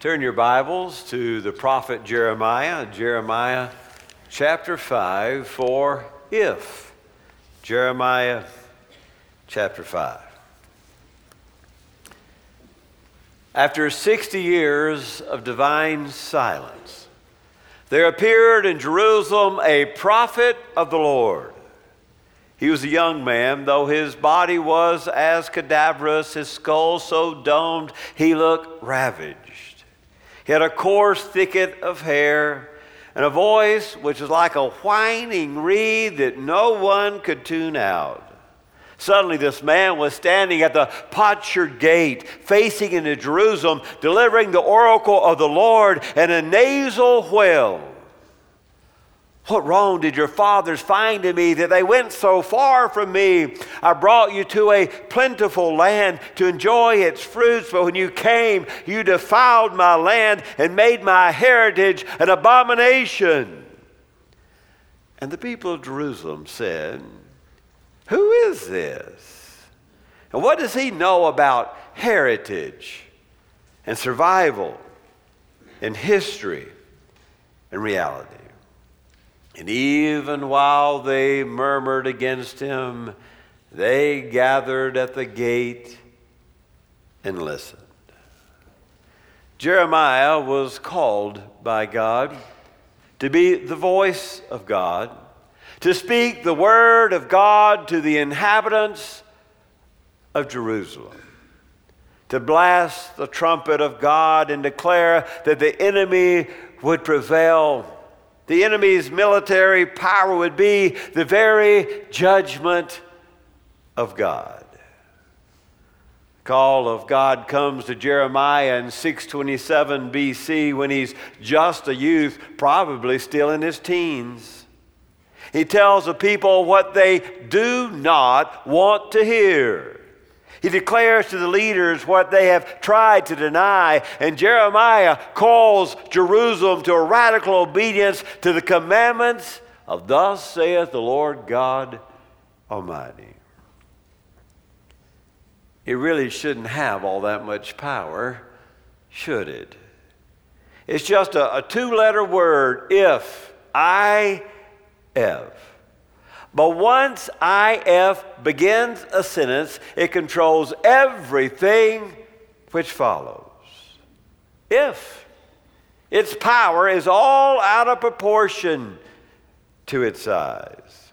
Turn your Bibles to the prophet Jeremiah, Jeremiah chapter 5, for if. Jeremiah chapter 5. After 60 years of divine silence, there appeared in Jerusalem a prophet of the Lord. He was a young man, though his body was as cadaverous, his skull so domed, he looked ravaged. He had a coarse thicket of hair and a voice which was like a whining reed that no one could tune out. Suddenly, this man was standing at the potsherd gate, facing into Jerusalem, delivering the oracle of the Lord and a nasal wail. What wrong did your fathers find in me that they went so far from me? I brought you to a plentiful land to enjoy its fruits, but when you came, you defiled my land and made my heritage an abomination. And the people of Jerusalem said, Who is this? And what does he know about heritage and survival and history and reality? And even while they murmured against him, they gathered at the gate and listened. Jeremiah was called by God to be the voice of God, to speak the word of God to the inhabitants of Jerusalem, to blast the trumpet of God and declare that the enemy would prevail the enemy's military power would be the very judgment of God. The call of God comes to Jeremiah in 627 BC when he's just a youth, probably still in his teens. He tells the people what they do not want to hear. He declares to the leaders what they have tried to deny, and Jeremiah calls Jerusalem to a radical obedience to the commandments of Thus saith the Lord God Almighty. It really shouldn't have all that much power, should it? It's just a, a two letter word if, I, if. But once IF begins a sentence, it controls everything which follows. If its power is all out of proportion to its size.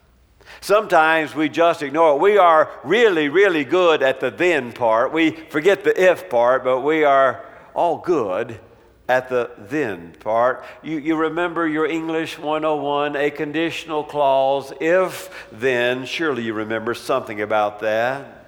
Sometimes we just ignore it. We are really, really good at the then part. We forget the if part, but we are all good at the then part. You, you remember your English 101, a conditional clause, if then, surely you remember something about that.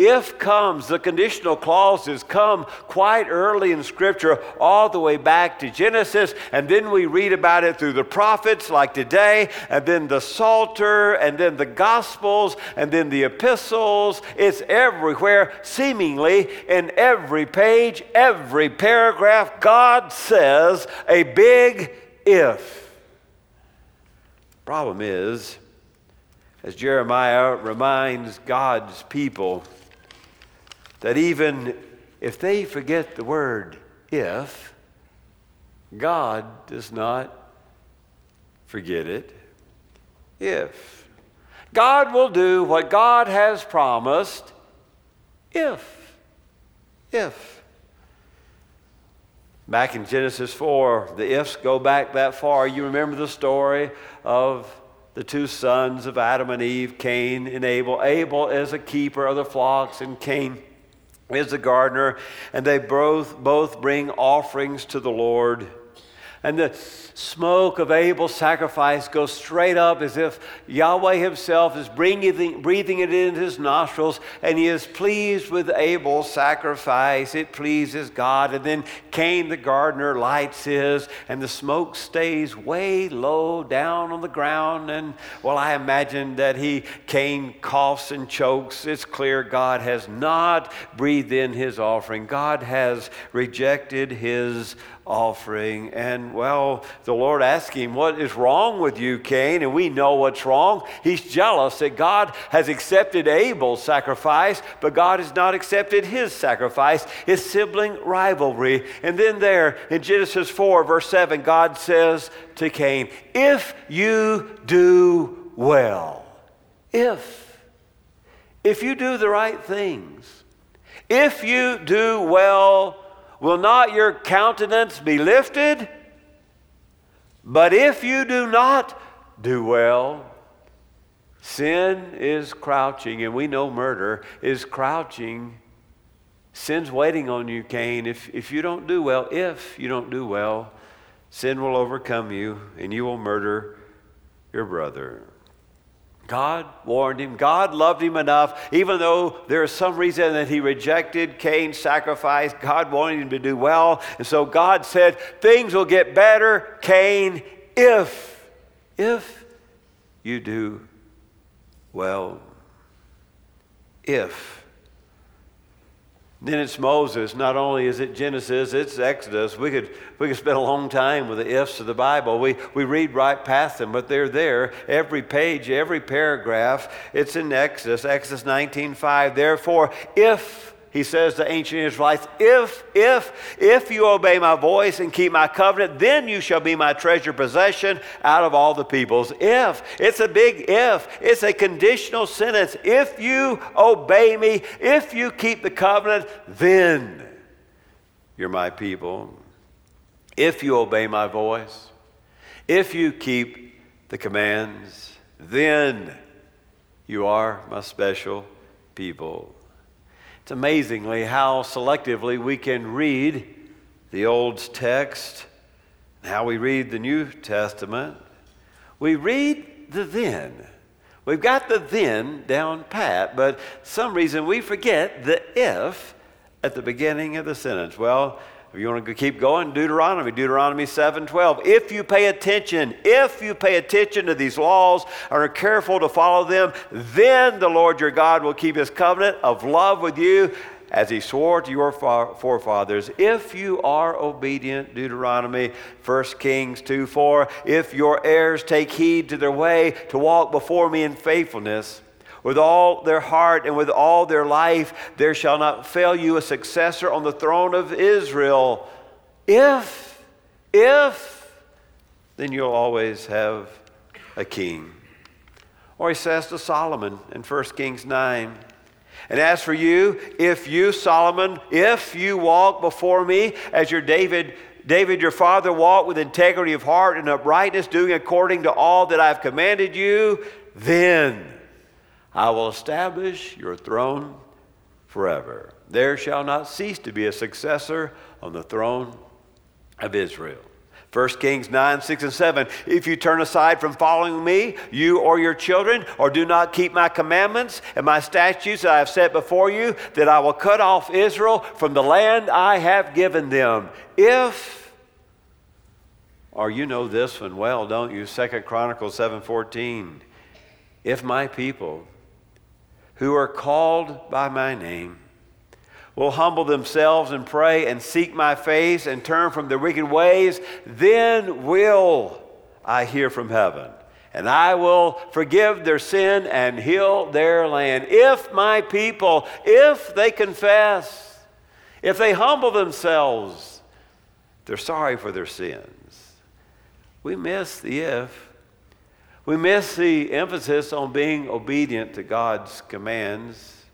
If comes, the conditional clauses come quite early in Scripture, all the way back to Genesis, and then we read about it through the prophets, like today, and then the Psalter, and then the Gospels, and then the epistles. It's everywhere, seemingly in every page, every paragraph. God says a big if. Problem is, as Jeremiah reminds God's people, that even if they forget the word if, God does not forget it. If. God will do what God has promised if. If. Back in Genesis 4, the ifs go back that far. You remember the story of the two sons of Adam and Eve, Cain and Abel. Abel is a keeper of the flocks, and Cain is the gardener, and they both, both bring offerings to the Lord. And the smoke of Abel's sacrifice goes straight up as if Yahweh Himself is breathing, breathing it into His nostrils, and He is pleased with Abel's sacrifice. It pleases God. And then Cain the gardener lights his, and the smoke stays way low down on the ground. And well, I imagine that he, Cain, coughs and chokes. It's clear God has not breathed in his offering, God has rejected his offering. And well, the Lord asked him, What is wrong with you, Cain? And we know what's wrong. He's jealous that God has accepted Abel's sacrifice, but God has not accepted his sacrifice, his sibling rivalry. And then there in Genesis 4, verse 7, God says to Cain, If you do well, if, if you do the right things, if you do well, will not your countenance be lifted? But if you do not do well, sin is crouching, and we know murder is crouching. Sin's waiting on you, Cain. If, if you don't do well, if you don't do well, sin will overcome you, and you will murder your brother. God warned him. God loved him enough, even though there is some reason that he rejected Cain's sacrifice. God wanted him to do well. And so God said, Things will get better, Cain, if, if you do well. If. Then it's Moses. Not only is it Genesis, it's Exodus. We could, we could spend a long time with the ifs of the Bible. We, we read right past them, but they're there. Every page, every paragraph, it's in Exodus. Exodus 19.5. Therefore, if he says to ancient Israelites, if, if, if you obey my voice and keep my covenant, then you shall be my treasure possession out of all the peoples. If, it's a big if, it's a conditional sentence. If you obey me, if you keep the covenant, then you're my people. If you obey my voice, if you keep the commands, then you are my special people. It's amazingly how selectively we can read the Old text, how we read the New Testament. We read the then. We've got the then down pat, but some reason we forget the if at the beginning of the sentence. Well, if you want to keep going, Deuteronomy, Deuteronomy 7:12. If you pay attention, if you pay attention to these laws and are careful to follow them, then the Lord your God will keep his covenant of love with you as he swore to your forefathers, if you are obedient, Deuteronomy 1 Kings 2 4, if your heirs take heed to their way to walk before me in faithfulness, with all their heart and with all their life, there shall not fail you a successor on the throne of Israel. If, if, then you'll always have a king. Or he says to Solomon in 1 Kings 9, and as for you, if you, Solomon, if you walk before me as your David, David your father walked with integrity of heart and uprightness, doing according to all that I've commanded you, then I will establish your throne forever. There shall not cease to be a successor on the throne of Israel. 1 Kings 9, 6, and 7. If you turn aside from following me, you or your children, or do not keep my commandments and my statutes that I have set before you, that I will cut off Israel from the land I have given them. If, or you know this one well, don't you? 2 Chronicles 7, 14. If my people, who are called by my name will humble themselves and pray and seek my face and turn from their wicked ways, then will I hear from heaven. And I will forgive their sin and heal their land. If my people, if they confess, if they humble themselves, they're sorry for their sins. We miss the if we miss the emphasis on being obedient to God's commands.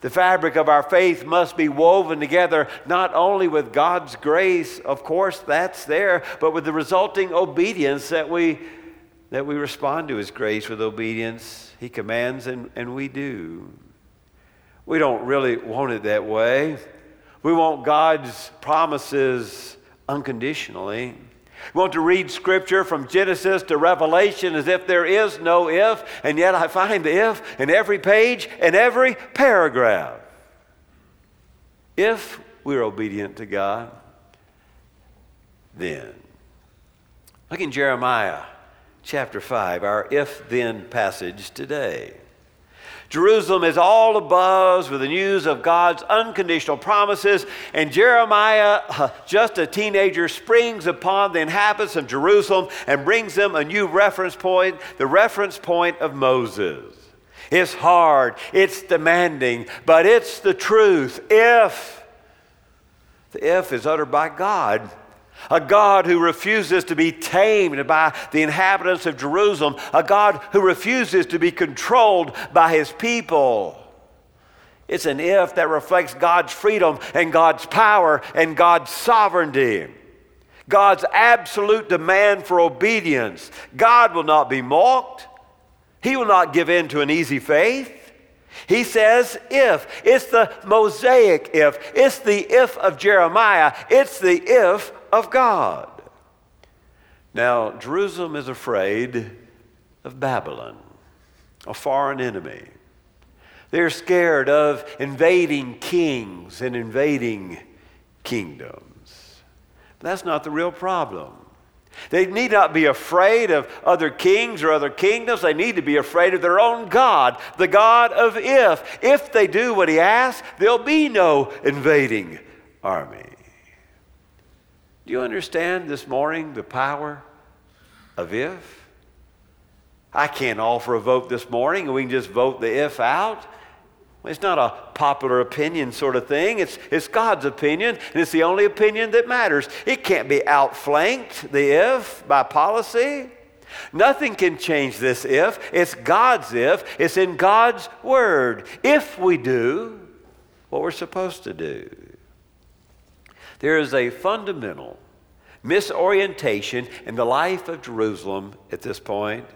The fabric of our faith must be woven together not only with God's grace, of course, that's there, but with the resulting obedience that we, that we respond to His grace with obedience. He commands, and, and we do. We don't really want it that way. We want God's promises unconditionally. We want to read scripture from Genesis to Revelation as if there is no if, and yet I find the if in every page and every paragraph. If we're obedient to God, then. Look in Jeremiah chapter 5, our if then passage today. Jerusalem is all abuzz with the news of God's unconditional promises, and Jeremiah, just a teenager, springs upon the inhabitants of Jerusalem and brings them a new reference point, the reference point of Moses. It's hard, it's demanding, but it's the truth. If, the if is uttered by God, a God who refuses to be tamed by the inhabitants of Jerusalem, a God who refuses to be controlled by his people. It's an if that reflects God's freedom and God's power and God's sovereignty. God's absolute demand for obedience. God will not be mocked. He will not give in to an easy faith. He says if. It's the Mosaic if. It's the if of Jeremiah. It's the if of God. Now, Jerusalem is afraid of Babylon, a foreign enemy. They're scared of invading kings and invading kingdoms. But that's not the real problem. They need not be afraid of other kings or other kingdoms. They need to be afraid of their own God, the God of if. If they do what he asks, there'll be no invading army. Do you understand this morning the power of if? I can't offer a vote this morning and we can just vote the if out. It's not a popular opinion sort of thing. It's, it's God's opinion, and it's the only opinion that matters. It can't be outflanked, the if, by policy. Nothing can change this if. It's God's if. It's in God's word. If we do what we're supposed to do. There is a fundamental misorientation in the life of Jerusalem at this point.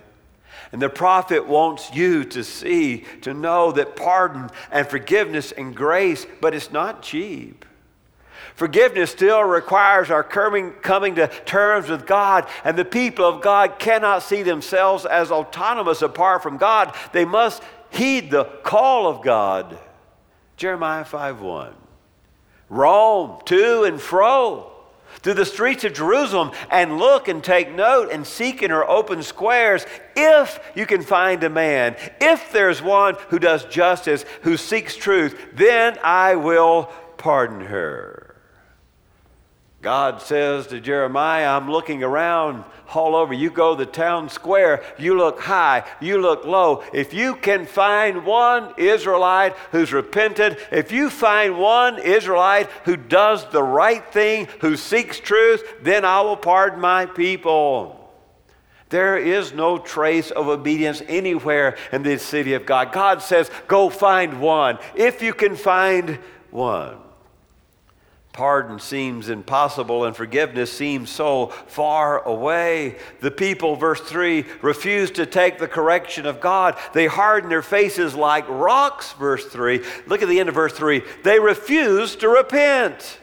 And the prophet wants you to see, to know that pardon and forgiveness and grace, but it's not cheap. Forgiveness still requires our coming, coming to terms with God, and the people of God cannot see themselves as autonomous apart from God. They must heed the call of God. Jeremiah 5 1. Roam to and fro through the streets of Jerusalem and look and take note and seek in her open squares if you can find a man, if there's one who does justice, who seeks truth, then I will pardon her. God says to Jeremiah, I'm looking around all over. You go the town square, you look high, you look low. If you can find one Israelite who's repented, if you find one Israelite who does the right thing, who seeks truth, then I will pardon my people. There is no trace of obedience anywhere in this city of God. God says, Go find one. If you can find one. Pardon seems impossible and forgiveness seems so far away. The people, verse 3, refuse to take the correction of God. They harden their faces like rocks, verse 3. Look at the end of verse 3. They refuse to repent.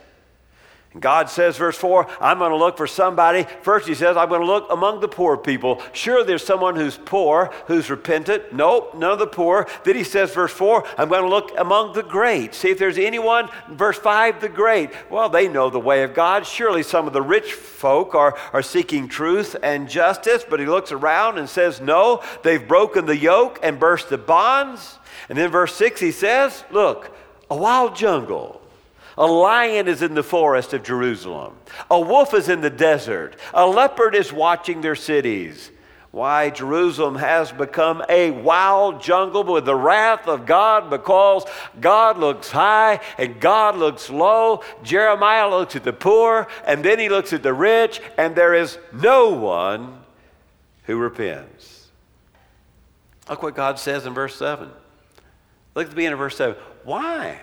God says, verse 4, I'm going to look for somebody. First, he says, I'm going to look among the poor people. Sure, there's someone who's poor, who's repentant. Nope, none of the poor. Then he says, verse 4, I'm going to look among the great. See if there's anyone. Verse 5, the great. Well, they know the way of God. Surely some of the rich folk are, are seeking truth and justice, but he looks around and says, No, they've broken the yoke and burst the bonds. And then verse 6, he says, Look, a wild jungle a lion is in the forest of Jerusalem. A wolf is in the desert. A leopard is watching their cities. Why Jerusalem has become a wild jungle with the wrath of God because God looks high and God looks low. Jeremiah looks at the poor and then he looks at the rich, and there is no one who repents. Look what God says in verse 7. Look at the beginning of verse 7. Why?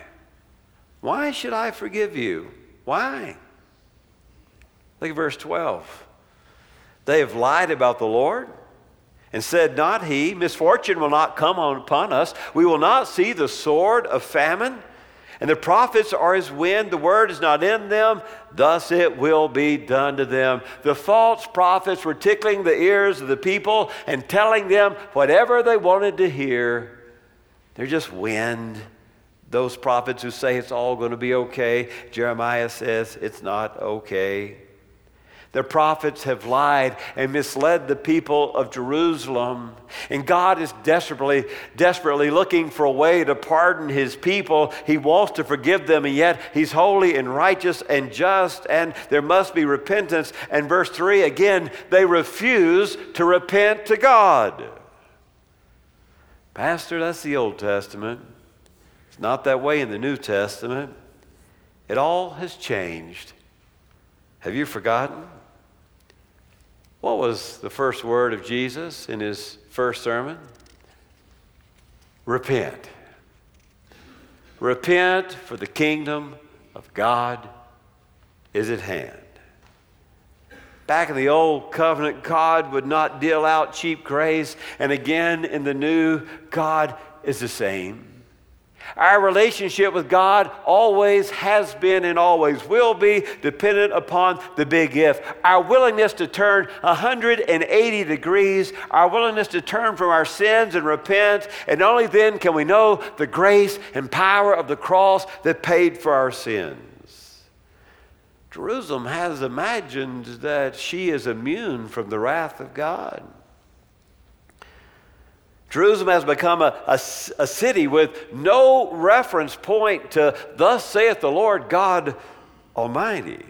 Why should I forgive you? Why? Look at verse 12. They have lied about the Lord and said, Not he, misfortune will not come upon us. We will not see the sword of famine. And the prophets are as wind, the word is not in them, thus it will be done to them. The false prophets were tickling the ears of the people and telling them whatever they wanted to hear. They're just wind those prophets who say it's all going to be okay, Jeremiah says it's not okay. The prophets have lied and misled the people of Jerusalem. And God is desperately, desperately looking for a way to pardon his people. He wants to forgive them, and yet he's holy and righteous and just, and there must be repentance. And verse 3 again, they refuse to repent to God. Pastor, that's the Old Testament. It's not that way in the New Testament. It all has changed. Have you forgotten? What was the first word of Jesus in his first sermon? Repent. Repent, for the kingdom of God is at hand. Back in the old covenant, God would not deal out cheap grace, and again in the new, God is the same. Our relationship with God always has been and always will be dependent upon the big if. Our willingness to turn 180 degrees, our willingness to turn from our sins and repent, and only then can we know the grace and power of the cross that paid for our sins. Jerusalem has imagined that she is immune from the wrath of God. Jerusalem has become a, a, a, city with no reference point to, Thus saith the Lord God Almighty.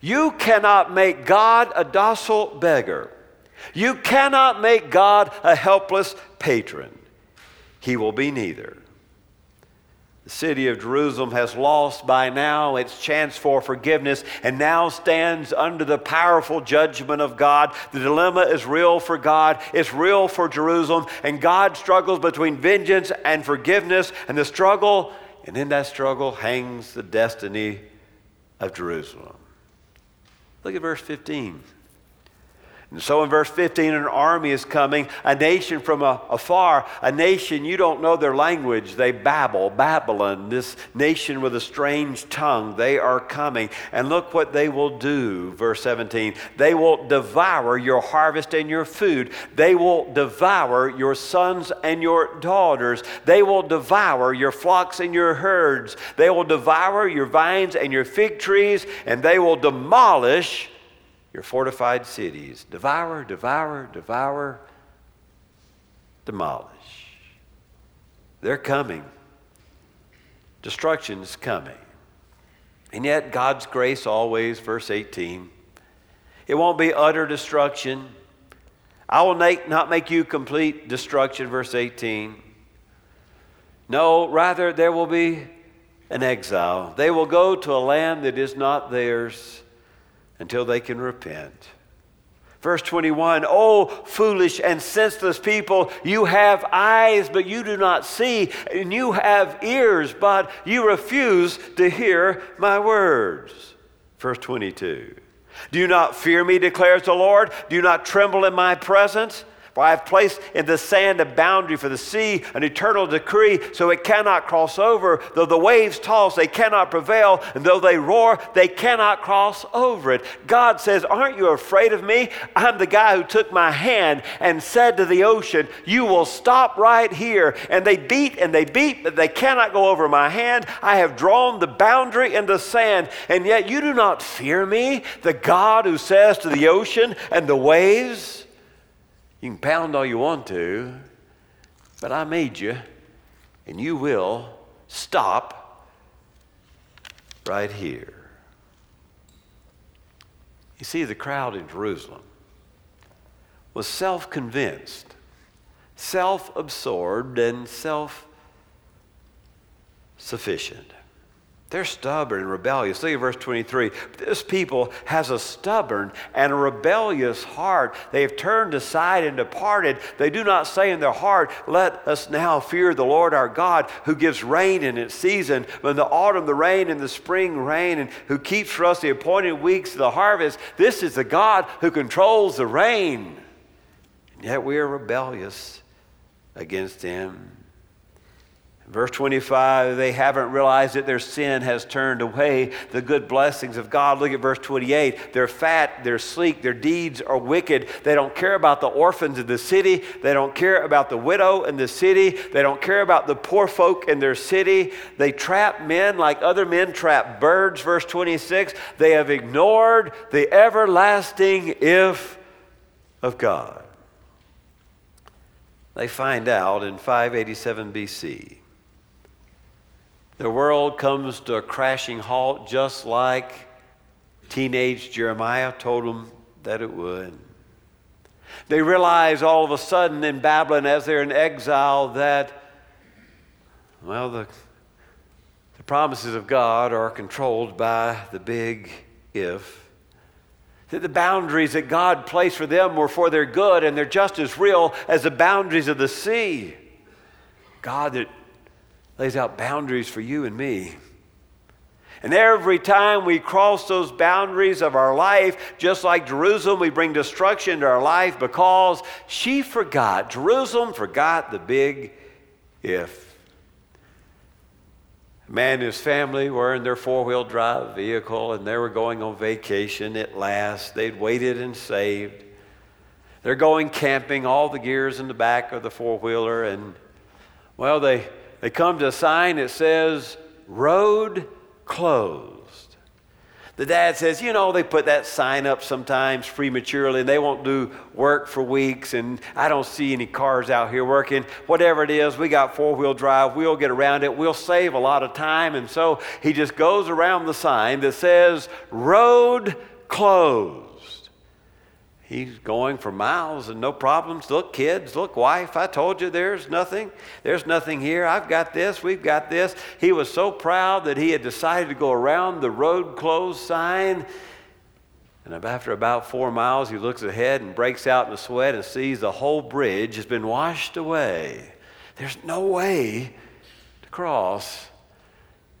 You cannot make God a docile beggar. You cannot make God a helpless patron. He will be neither. The city of Jerusalem has lost by now its chance for forgiveness and now stands under the powerful judgment of God. The dilemma is real for God, it's real for Jerusalem, and God struggles between vengeance and forgiveness, and the struggle, and in that struggle hangs the destiny of Jerusalem. Look at verse 15. And so in verse 15, an army is coming, a nation from afar, a nation you don't know their language. They babble, Babylon, this nation with a strange tongue. They are coming. And look what they will do, verse 17. They will devour your harvest and your food. They will devour your sons and your daughters. They will devour your flocks and your herds. They will devour your vines and your fig trees, and they will demolish your fortified cities. Devour, devour, devour, demolish. They're coming. Destruction is coming. And yet, God's grace always, verse 18, it won't be utter destruction. I will make, not make you complete destruction, verse 18. No, rather, there will be an exile. They will go to a land that is not theirs until they can repent. Verse 21 Oh, foolish and senseless people, you have eyes, but you do not see, and you have ears, but you refuse to hear my words. Verse 22 Do you not fear me, declares the Lord? Do you not tremble in my presence? For I have placed in the sand a boundary for the sea, an eternal decree, so it cannot cross over. Though the waves toss, they cannot prevail, and though they roar, they cannot cross over it. God says, Aren't you afraid of me? I'm the guy who took my hand and said to the ocean, You will stop right here. And they beat and they beat, but they cannot go over my hand. I have drawn the boundary in the sand, and yet you do not fear me, the God who says to the ocean and the waves, you can pound all you want to, but I made you, and you will stop right here. You see, the crowd in Jerusalem was self convinced, self absorbed, and self sufficient. They're stubborn and rebellious. Look at verse 23. This people has a stubborn and a rebellious heart. They have turned aside and departed. They do not say in their heart, Let us now fear the Lord our God, who gives rain in its season, in the autumn the rain and the spring rain, and who keeps for us the appointed weeks of the harvest. This is the God who controls the rain. And yet we are rebellious against him. Verse 25, they haven't realized that their sin has turned away the good blessings of God. Look at verse 28. They're fat, they're sleek, their deeds are wicked. They don't care about the orphans in the city. They don't care about the widow in the city. They don't care about the poor folk in their city. They trap men like other men trap birds. Verse 26, they have ignored the everlasting if of God. They find out in 587 BC the world comes to a crashing halt just like teenage Jeremiah told them that it would. They realize all of a sudden in Babylon, as they're in exile, that, well, the, the promises of God are controlled by the big if. That the boundaries that God placed for them were for their good, and they're just as real as the boundaries of the sea. God that lays out boundaries for you and me. And every time we cross those boundaries of our life, just like Jerusalem, we bring destruction to our life because she forgot. Jerusalem forgot the big if. A man and his family were in their four wheel drive vehicle and they were going on vacation at last. They'd waited and saved. They're going camping, all the gears in the back of the four wheeler, and well, they they come to a sign that says, Road closed. The dad says, You know, they put that sign up sometimes prematurely and they won't do work for weeks, and I don't see any cars out here working. Whatever it is, we got four wheel drive. We'll get around it. We'll save a lot of time. And so he just goes around the sign that says, Road closed. He's going for miles and no problems. Look, kids, look, wife, I told you there's nothing. There's nothing here. I've got this, we've got this. He was so proud that he had decided to go around the road closed sign. And after about four miles, he looks ahead and breaks out in a sweat and sees the whole bridge has been washed away. There's no way to cross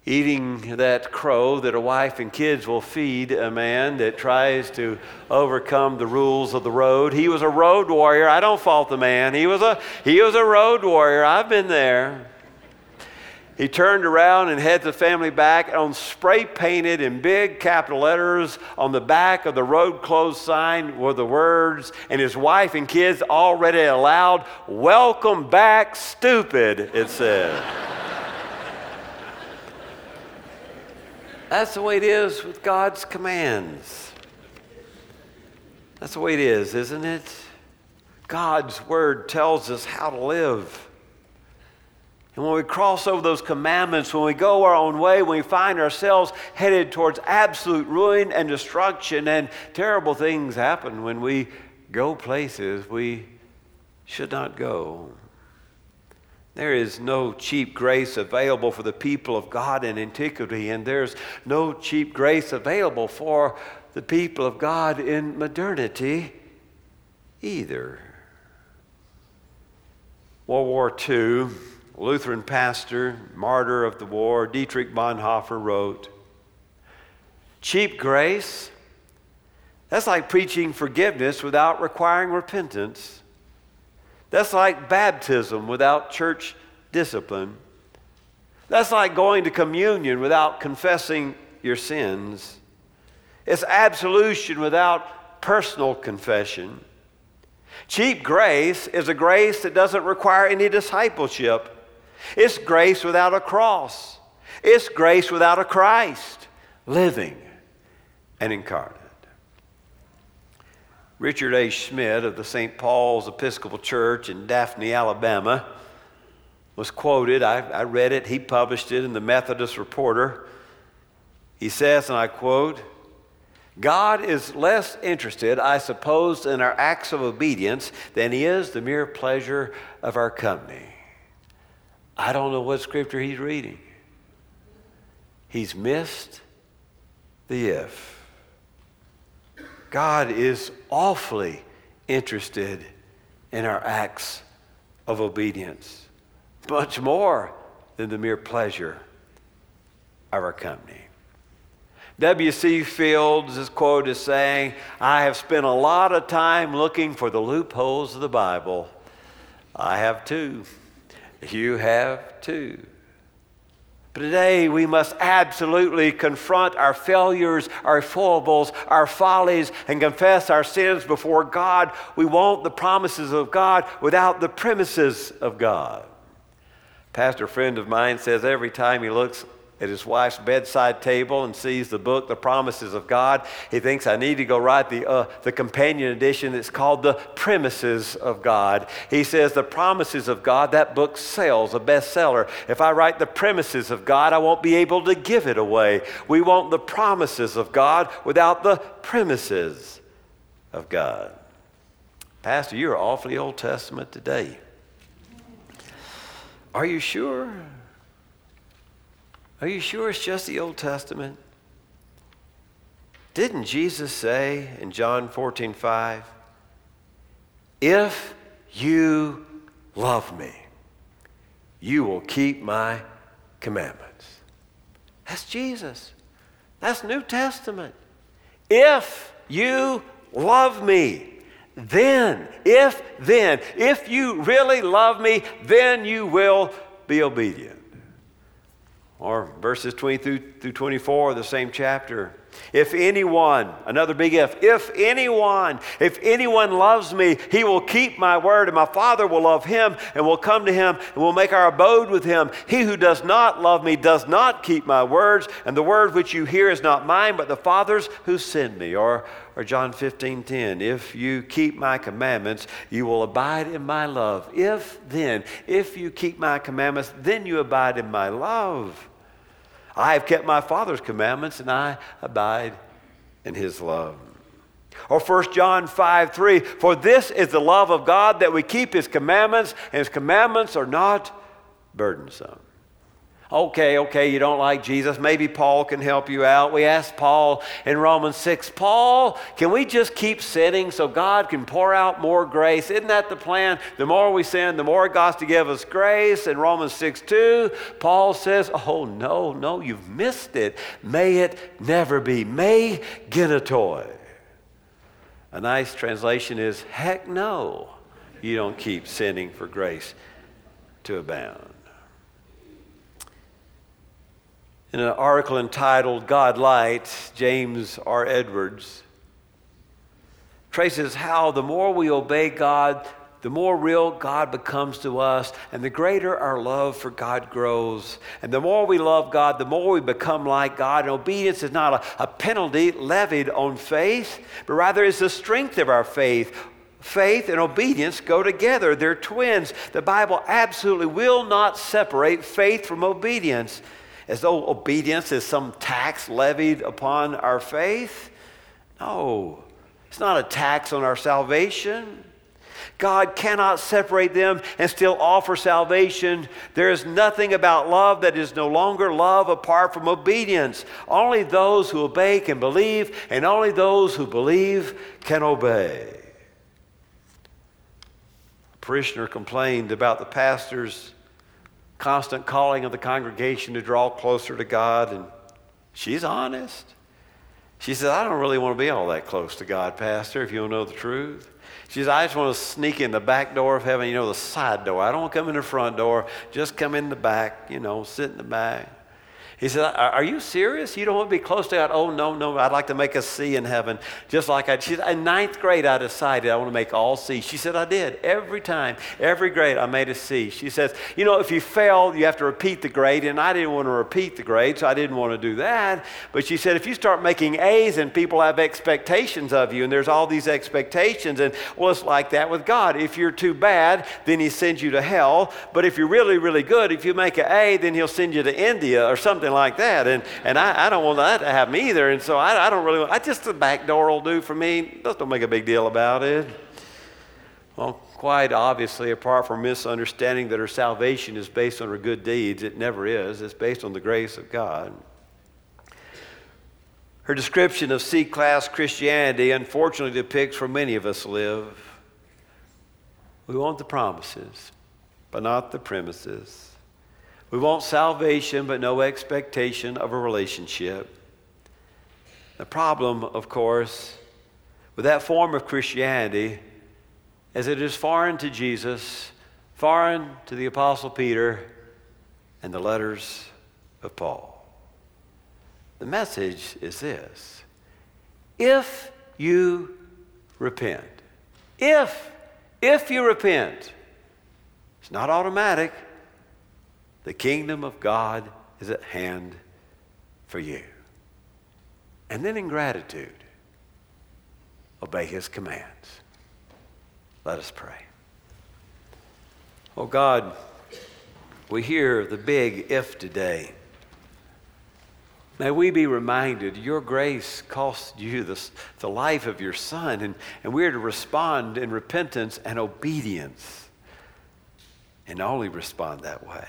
eating that crow that a wife and kids will feed a man that tries to overcome the rules of the road. He was a road warrior. I don't fault the man. He was a, he was a road warrior. I've been there. He turned around and had the family back on spray painted in big capital letters on the back of the road closed sign were the words, and his wife and kids already aloud, Welcome back, stupid, it said. That's the way it is with God's commands. That's the way it is, isn't it? God's word tells us how to live. And when we cross over those commandments, when we go our own way, when we find ourselves headed towards absolute ruin and destruction, and terrible things happen when we go places we should not go. There is no cheap grace available for the people of God in antiquity, and there's no cheap grace available for the people of God in modernity either. World War II, Lutheran pastor, martyr of the war, Dietrich Bonhoeffer wrote Cheap grace, that's like preaching forgiveness without requiring repentance. That's like baptism without church discipline. That's like going to communion without confessing your sins. It's absolution without personal confession. Cheap grace is a grace that doesn't require any discipleship. It's grace without a cross. It's grace without a Christ living and incarnate. Richard A. Schmidt of the St. Paul's Episcopal Church in Daphne, Alabama, was quoted. I, I, read it. He published it in the Methodist Reporter. He says, and I quote, God is less interested, I suppose, in our acts of obedience than he is the mere pleasure of our company. I don't know what scripture he's reading. He's missed the if. God is awfully interested in our acts of obedience, much more than the mere pleasure of our company. W.C. Fields is quoted as saying, I have spent a lot of time looking for the loopholes of the Bible. I have too. You have too. Today we must absolutely confront our failures, our foibles, our follies, and confess our sins before God. We want the promises of God without the premises of God. Pastor friend of mine says every time he looks at his wife's bedside table and sees the book, The Promises of God, he thinks, I need to go write the, uh, the companion edition that's called The Premises of God. He says, The Promises of God, that book sells, a bestseller. If I write The Premises of God, I won't be able to give it away. We want the promises of God without the premises of God. Pastor, you're awfully Old Testament today. Are you sure? Are you sure it's just the Old Testament? Didn't Jesus say in John 14, 5, If you love me, you will keep my commandments? That's Jesus. That's New Testament. If you love me, then, if then, if you really love me, then you will be obedient or verses 20 through, through 24 of the same chapter. If anyone, another big if, if anyone, if anyone loves me, he will keep my word, and my Father will love him, and will come to him, and will make our abode with him. He who does not love me does not keep my words, and the word which you hear is not mine, but the Father's who sent me. Or, or John 15, 10, if you keep my commandments, you will abide in my love. If then, if you keep my commandments, then you abide in my love. I have kept my Father's commandments and I abide in his love. Or 1 John 5 3, for this is the love of God that we keep his commandments, and his commandments are not burdensome. Okay, okay, you don't like Jesus. Maybe Paul can help you out. We asked Paul in Romans 6, Paul, can we just keep sinning so God can pour out more grace? Isn't that the plan? The more we sin, the more God's to give us grace. In Romans 6 2, Paul says, Oh, no, no, you've missed it. May it never be. May genoito. A nice translation is, Heck no, you don't keep sinning for grace to abound. In an article entitled God Light, James R. Edwards traces how the more we obey God, the more real God becomes to us, and the greater our love for God grows. And the more we love God, the more we become like God. And obedience is not a, a penalty levied on faith, but rather is the strength of our faith. Faith and obedience go together, they're twins. The Bible absolutely will not separate faith from obedience as though obedience is some tax levied upon our faith. No, it's not a tax on our salvation. God cannot separate them and still offer salvation. There is nothing about love that is no longer love apart from obedience. Only those who obey can believe, and only those who believe can obey. A parishioner complained about the pastor's constant calling of the congregation to draw closer to God, and she's honest. She says, I don't really want to be all that close to God, Pastor, if you don't know the truth. She says, I just want to sneak in the back door of heaven, you know, the side door. I don't want to come in the front door, just come in the back, you know, sit in the back. He said, Are you serious? You don't want to be close to God? Oh, no, no. I'd like to make a C in heaven. Just like I said, In ninth grade, I decided I want to make all C. She said, I did. Every time, every grade, I made a C. She says, You know, if you fail, you have to repeat the grade. And I didn't want to repeat the grade, so I didn't want to do that. But she said, If you start making A's and people have expectations of you, and there's all these expectations, and well, it's like that with God. If you're too bad, then He sends you to hell. But if you're really, really good, if you make an A, then He'll send you to India or something something like that. And, and I, I don't want that to happen either. And so I, I don't really, want, I just the back door will do for me. Just don't make a big deal about it. Well, quite obviously, apart from misunderstanding that her salvation is based on her good deeds, it never is. It's based on the grace of God. Her description of C class Christianity unfortunately depicts where many of us live. We want the promises, but not the premises. We want salvation, but no expectation of a relationship. The problem, of course, with that form of Christianity is it is foreign to Jesus, foreign to the Apostle Peter, and the letters of Paul. The message is this if you repent, if, if you repent, it's not automatic. The kingdom of God is at hand for you. And then in gratitude, obey his commands. Let us pray. Oh God, we hear the big if today. May we be reminded your grace cost you the, the life of your son, and, and we are to respond in repentance and obedience, and only respond that way.